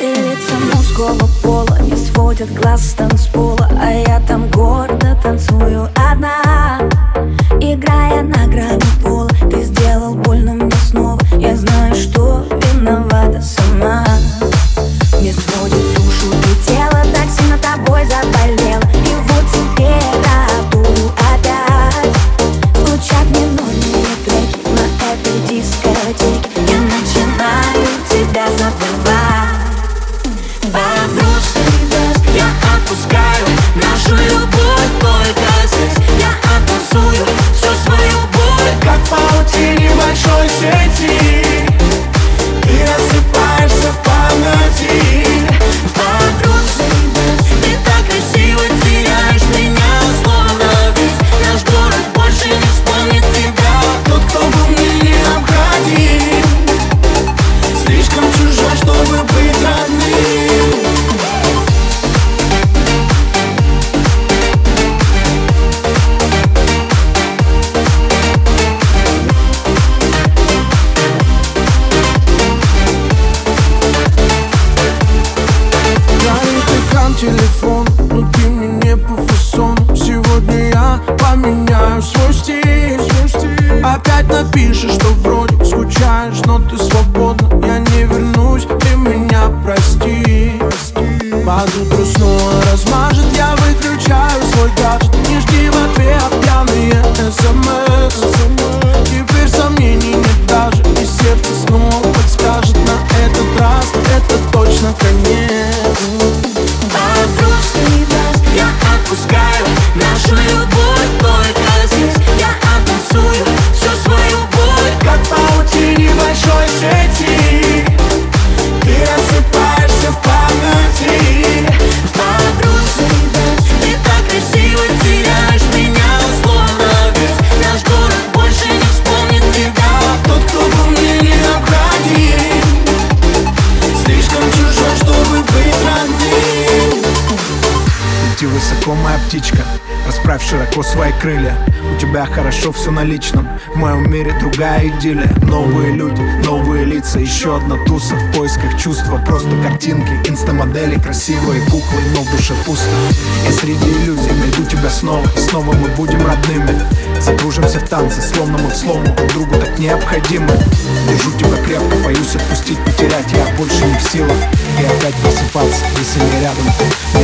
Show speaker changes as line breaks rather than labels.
Все мужского пола не сводят глаз с танцпола
свой стиль Опять напишешь, что вроде скучаешь Но ты свободна, я не вернусь Ты меня прости. Под утро снова
моя птичка. Расправь широко свои крылья. У тебя хорошо все на личном. В моем мире другая идиллия. Новые люди, новые лица. Еще одна туса в поисках чувства. Просто картинки, инстамодели Красивые куклы, но в душе пусто. Я среди иллюзий найду тебя снова. И снова мы будем родными. Закружимся в танце, словно мы в слому. Друг другу так необходимы Держу тебя крепко, боюсь отпустить, потерять. Я больше не в силах. И опять просыпаться, если не рядом. Мне